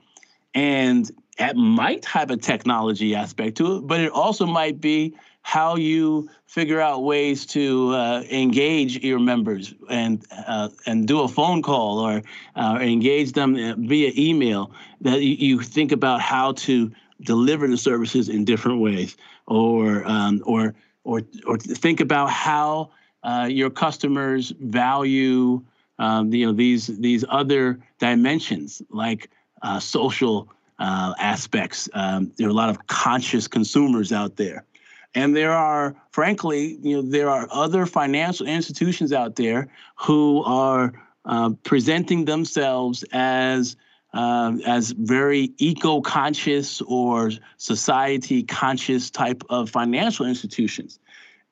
Speaker 2: And it might have a technology aspect to it, but it also might be how you figure out ways to uh, engage your members and uh, and do a phone call or uh, engage them via email. That you, you think about how to deliver the services in different ways or um, or or or think about how uh, your customers value um, you know these these other dimensions like uh, social uh, aspects. Um, there are a lot of conscious consumers out there, and there are, frankly, you know, there are other financial institutions out there who are uh, presenting themselves as um, as very eco-conscious or society-conscious type of financial institutions.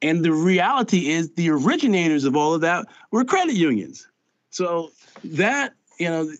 Speaker 2: And the reality is, the originators of all of that were credit unions. So that you know,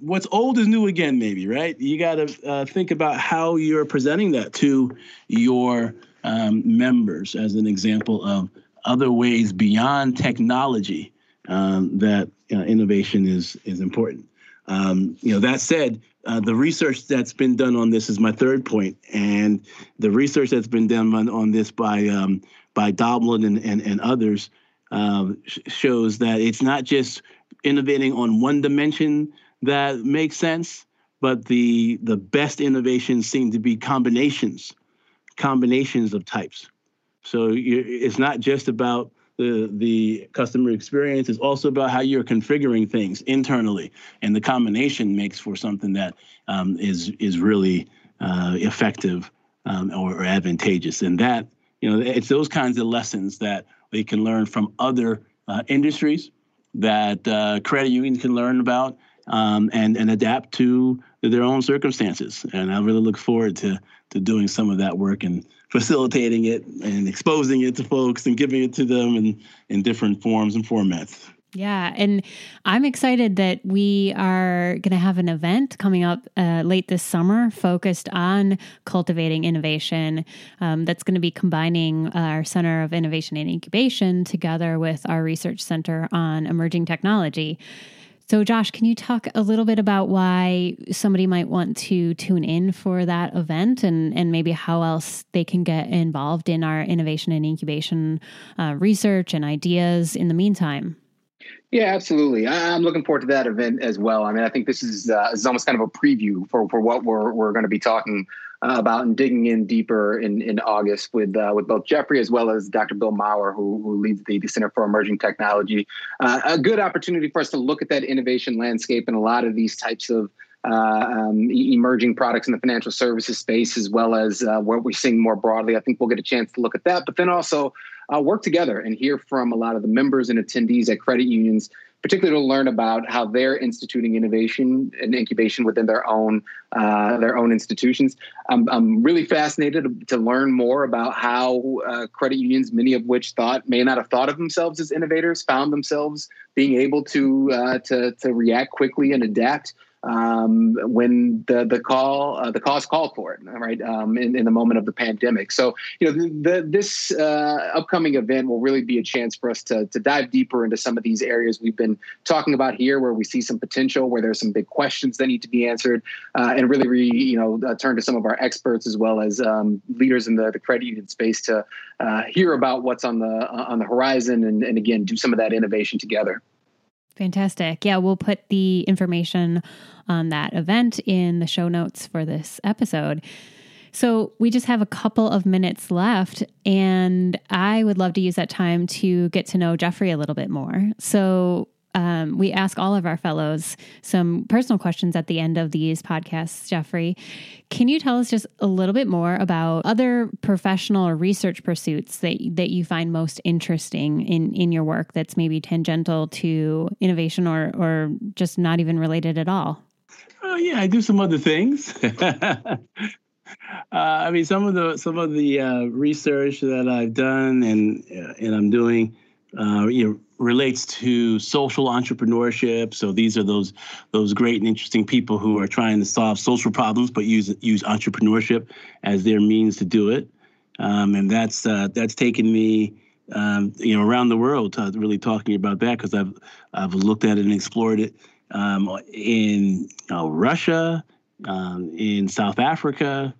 Speaker 2: what's old is new again, maybe, right? You got to uh, think about how you're presenting that to your um, members as an example of other ways beyond technology um, that uh, innovation is is important. Um, you know, that said, uh, the research that's been done on this is my third point, and the research that's been done on, on this by um, by Doblin and, and, and others uh, shows that it's not just innovating on one dimension that makes sense, but the the best innovations seem to be combinations, combinations of types. So it's not just about the the customer experience. is also about how you're configuring things internally, and the combination makes for something that um, is is really uh, effective um, or, or advantageous. And that you know, it's those kinds of lessons that we can learn from other uh, industries that uh, credit unions can learn about um, and and adapt to their own circumstances. And I really look forward to to doing some of that work and facilitating it and exposing it to folks and giving it to them in in different forms and formats.
Speaker 1: Yeah. And I'm excited that we are going to have an event coming up uh, late this summer focused on cultivating innovation. Um, that's going to be combining our Center of Innovation and Incubation together with our Research Center on Emerging Technology. So, Josh, can you talk a little bit about why somebody might want to tune in for that event and, and maybe how else they can get involved in our innovation and incubation uh, research and ideas in the meantime?
Speaker 3: Yeah, absolutely. I'm looking forward to that event as well. I mean, I think this is uh, this is almost kind of a preview for, for what we're we're going to be talking about and digging in deeper in, in August with uh, with both Jeffrey as well as Dr. Bill Maurer, who, who leads the, the Center for Emerging Technology. Uh, a good opportunity for us to look at that innovation landscape and a lot of these types of uh, um, emerging products in the financial services space, as well as uh, what we're seeing more broadly. I think we'll get a chance to look at that, but then also uh, work together and hear from a lot of the members and attendees at credit unions particularly to learn about how they're instituting innovation and incubation within their own uh, their own institutions. I'm, I'm really fascinated to learn more about how uh, credit unions, many of which thought may not have thought of themselves as innovators, found themselves being able to uh, to, to react quickly and adapt um, when the the call uh, the cause called for it, right? Um, in, in the moment of the pandemic. So you know, the, the, this uh, upcoming event will really be a chance for us to to dive deeper into some of these areas we've been talking about here, where we see some potential, where there's some big questions that need to be answered, uh, and really, re, you know, uh, turn to some of our experts as well as um, leaders in the, the credit union space to uh, hear about what's on the on the horizon, and, and again, do some of that innovation together.
Speaker 1: Fantastic. Yeah, we'll put the information on that event in the show notes for this episode. So, we just have a couple of minutes left, and I would love to use that time to get to know Jeffrey a little bit more. So, um, we ask all of our fellows some personal questions at the end of these podcasts. Jeffrey, can you tell us just a little bit more about other professional or research pursuits that that you find most interesting in in your work that's maybe tangential to innovation or or just not even related at all?
Speaker 2: Oh yeah, I do some other things. uh, I mean, some of the some of the uh, research that I've done and uh, and I'm doing, uh, you know, relates to social entrepreneurship. So these are those those great and interesting people who are trying to solve social problems, but use use entrepreneurship as their means to do it. Um, and that's uh, that's taken me. Um, you know, around the world, to really talking about that because I've I've looked at it and explored it um, in Russia, um, in South Africa,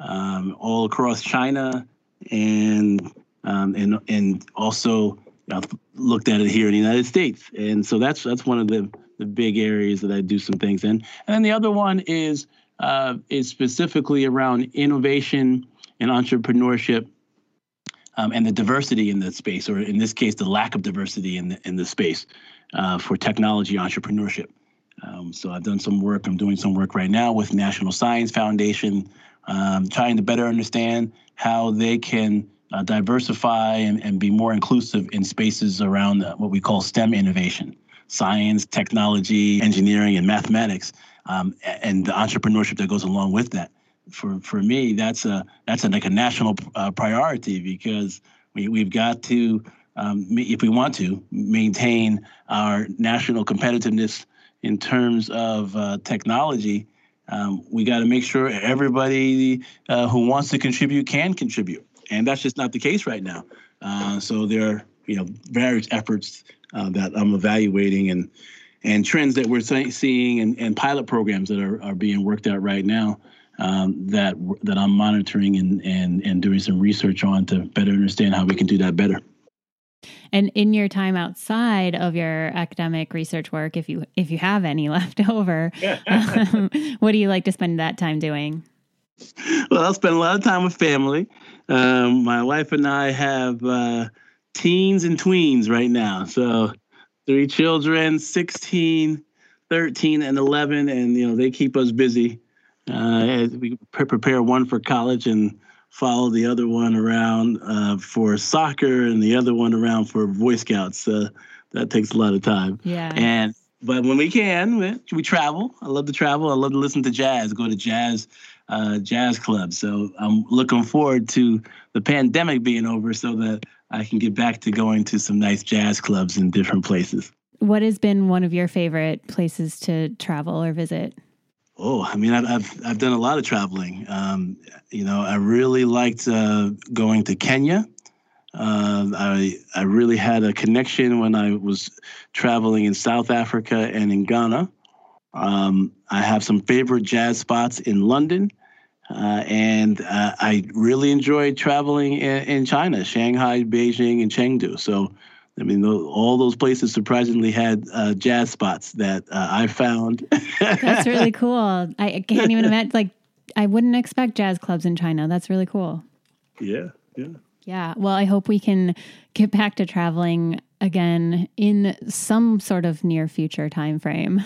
Speaker 2: um, all across China, and um, and and also looked at it here in the United States. And so that's that's one of the the big areas that I do some things in. And then the other one is uh, is specifically around innovation and entrepreneurship. Um, and the diversity in the space, or in this case, the lack of diversity in the in the space uh, for technology entrepreneurship. Um, so I've done some work. I'm doing some work right now with National Science Foundation, um, trying to better understand how they can uh, diversify and, and be more inclusive in spaces around uh, what we call STEM innovation science, technology, engineering, and mathematics, um, and the entrepreneurship that goes along with that. For, for me, that's a that's a, like a national uh, priority because we, we've got to, um, if we want to, maintain our national competitiveness in terms of uh, technology, um, we got to make sure everybody uh, who wants to contribute can contribute, and that's just not the case right now. Uh, so there are you know various efforts uh, that I'm evaluating and and trends that we're seeing and, and pilot programs that are, are being worked out right now um, that that I'm monitoring and, and and doing some research on to better understand how we can do that better.
Speaker 1: And in your time outside of your academic research work, if you if you have any left over, um, what do you like to spend that time doing?
Speaker 2: Well, I'll spend a lot of time with family. Um, my wife and I have uh, teens and tweens right now. So three children, 16, 13, and 11, and you know they keep us busy. Uh, we prepare one for college and follow the other one around uh, for soccer and the other one around for Boy Scouts. Uh, that takes a lot of time.
Speaker 1: Yeah.
Speaker 2: And but when we can, we, we travel. I love to travel. I love to listen to jazz. Go to jazz uh, jazz clubs. So I'm looking forward to the pandemic being over so that I can get back to going to some nice jazz clubs in different places.
Speaker 1: What has been one of your favorite places to travel or visit?
Speaker 2: Oh, I mean, I've I've, I've done a lot of traveling. Um, you know, I really liked uh, going to Kenya. Uh, I I really had a connection when I was traveling in South Africa and in Ghana. Um, I have some favorite jazz spots in London, uh, and uh, I really enjoyed traveling in, in, China, Shanghai, Beijing, and Chengdu. So I mean, all those places surprisingly had uh, jazz spots that uh, I found.
Speaker 1: That's really cool. I can't even imagine. Like, I wouldn't expect jazz clubs in China. That's really cool.
Speaker 2: Yeah, yeah,
Speaker 1: yeah. Well, I hope we can get back to traveling again in some sort of near future time frame.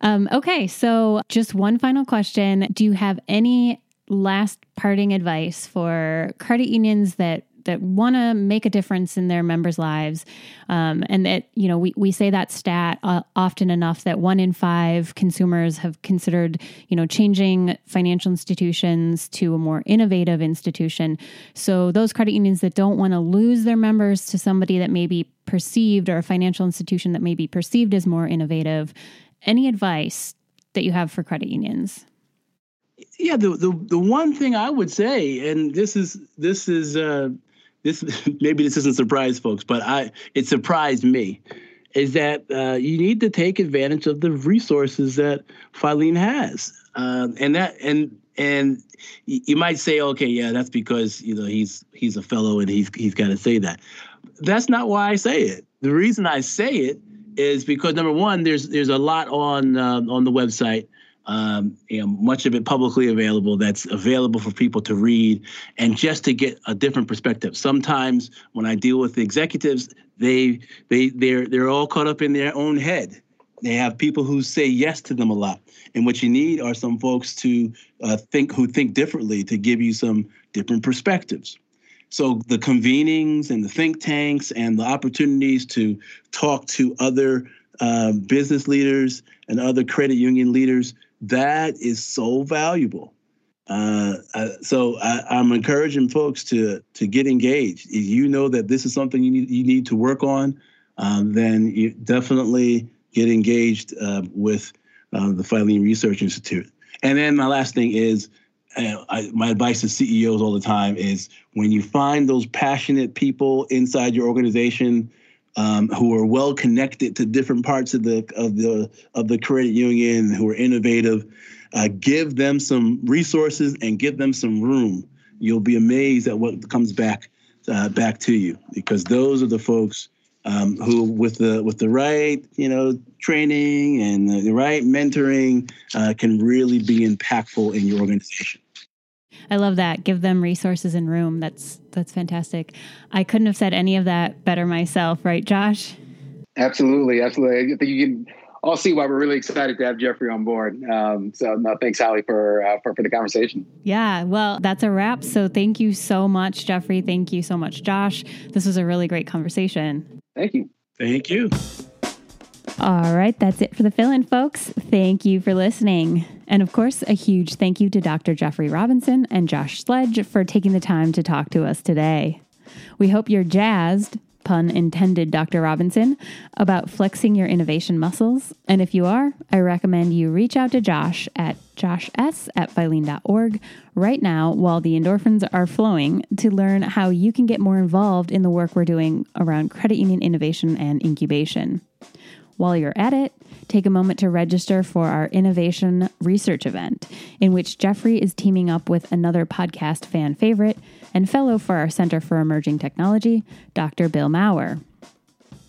Speaker 1: Um, okay, so just one final question: Do you have any last parting advice for credit unions that that want to make a difference in their members' lives. Um, and that, you know, we, we say that stat uh, often enough that one in five consumers have considered, you know, changing financial institutions to a more innovative institution. So those credit unions that don't want to lose their members to somebody that may be perceived or a financial institution that may be perceived as more innovative, any advice that you have for credit unions?
Speaker 2: yeah the, the the one thing i would say and this is this is uh this maybe this isn't surprise folks, but I it surprised me, is that uh, you need to take advantage of the resources that Filene has, uh, and that and and you might say, okay, yeah, that's because you know he's he's a fellow and he's he's got to say that. That's not why I say it. The reason I say it is because number one, there's there's a lot on uh, on the website um, you know, much of it publicly available that's available for people to read and just to get a different perspective. Sometimes when I deal with the executives, they they they're they're all caught up in their own head. They have people who say yes to them a lot, and what you need are some folks to uh, think who think differently to give you some different perspectives. So the convenings and the think tanks and the opportunities to talk to other uh, business leaders and other credit union leaders that is so valuable. Uh, so I, am encouraging folks to to get engaged. If you know that this is something you need you need to work on, um, then you definitely get engaged uh, with the Filene Research Institute. And then my last thing is, I, my advice to CEOs all the time is when you find those passionate people inside your organization um, who are well connected to different parts of the of the of the credit union, who are innovative. Uh, give them some resources and give them some room. You'll be amazed at what comes back uh, back to you because those are the folks um, who, with the with the right you know training and the right mentoring, uh, can really be impactful in your organization.
Speaker 1: I love that. Give them resources and room. That's that's fantastic. I couldn't have said any of that better myself, right, Josh?
Speaker 3: Absolutely, absolutely. I think you can all see why we're really excited to have Jeffrey on board. Um, so no, thanks, Holly, for, uh, for for the conversation.
Speaker 1: Yeah, well, that's a wrap. So thank you so much, Jeffrey. Thank you so much, Josh. This was a really great conversation.
Speaker 3: Thank you.
Speaker 2: Thank you.
Speaker 1: All right, that's it for the fill in, folks. Thank you for listening. And of course, a huge thank you to Dr. Jeffrey Robinson and Josh Sledge for taking the time to talk to us today. We hope you're jazzed, pun intended, Dr. Robinson, about flexing your innovation muscles. And if you are, I recommend you reach out to Josh at joshs at filene.org right now while the endorphins are flowing to learn how you can get more involved in the work we're doing around credit union innovation and incubation. While you're at it, take a moment to register for our innovation research event, in which Jeffrey is teaming up with another podcast fan favorite and fellow for our Center for Emerging Technology, Dr. Bill Maurer.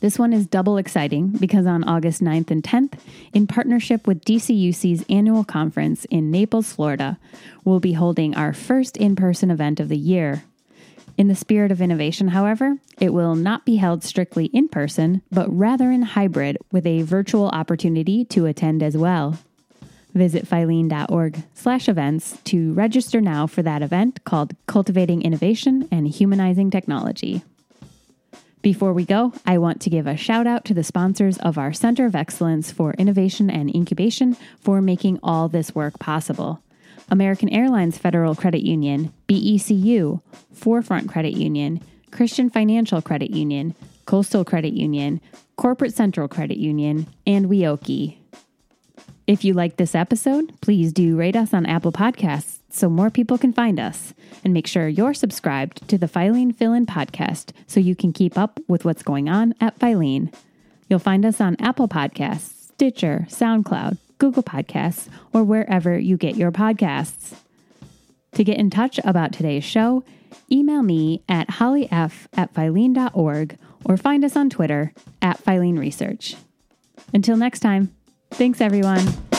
Speaker 1: This one is double exciting because on August 9th and 10th, in partnership with DCUC's annual conference in Naples, Florida, we'll be holding our first in person event of the year In the spirit of innovation, however, it will not be held strictly in person, but rather in hybrid with a virtual opportunity to attend as well. Visit filene.org slash events to register now for that event called Cultivating Innovation and Humanizing Technology. Before we go, I want to give a shout out to the sponsors of our Center of Excellence for Innovation and Incubation for making all this work possible. American Airlines Federal Credit Union, BECU, Forefront Credit Union, Christian Financial Credit Union, Coastal Credit Union, Corporate Central Credit Union, and WEOKIE. If you like this episode, please do rate us on Apple Podcasts so more people can find us. And make sure you're subscribed to the Filene Fill In podcast so you can keep up with what's going on at Filene. You'll find us on Apple Podcasts, Stitcher, SoundCloud, Google Podcasts, or wherever you get your podcasts. To get in touch about today's show, email me at hollyf at filene.org or find us on Twitter at Filene Research. Until next time, thanks everyone.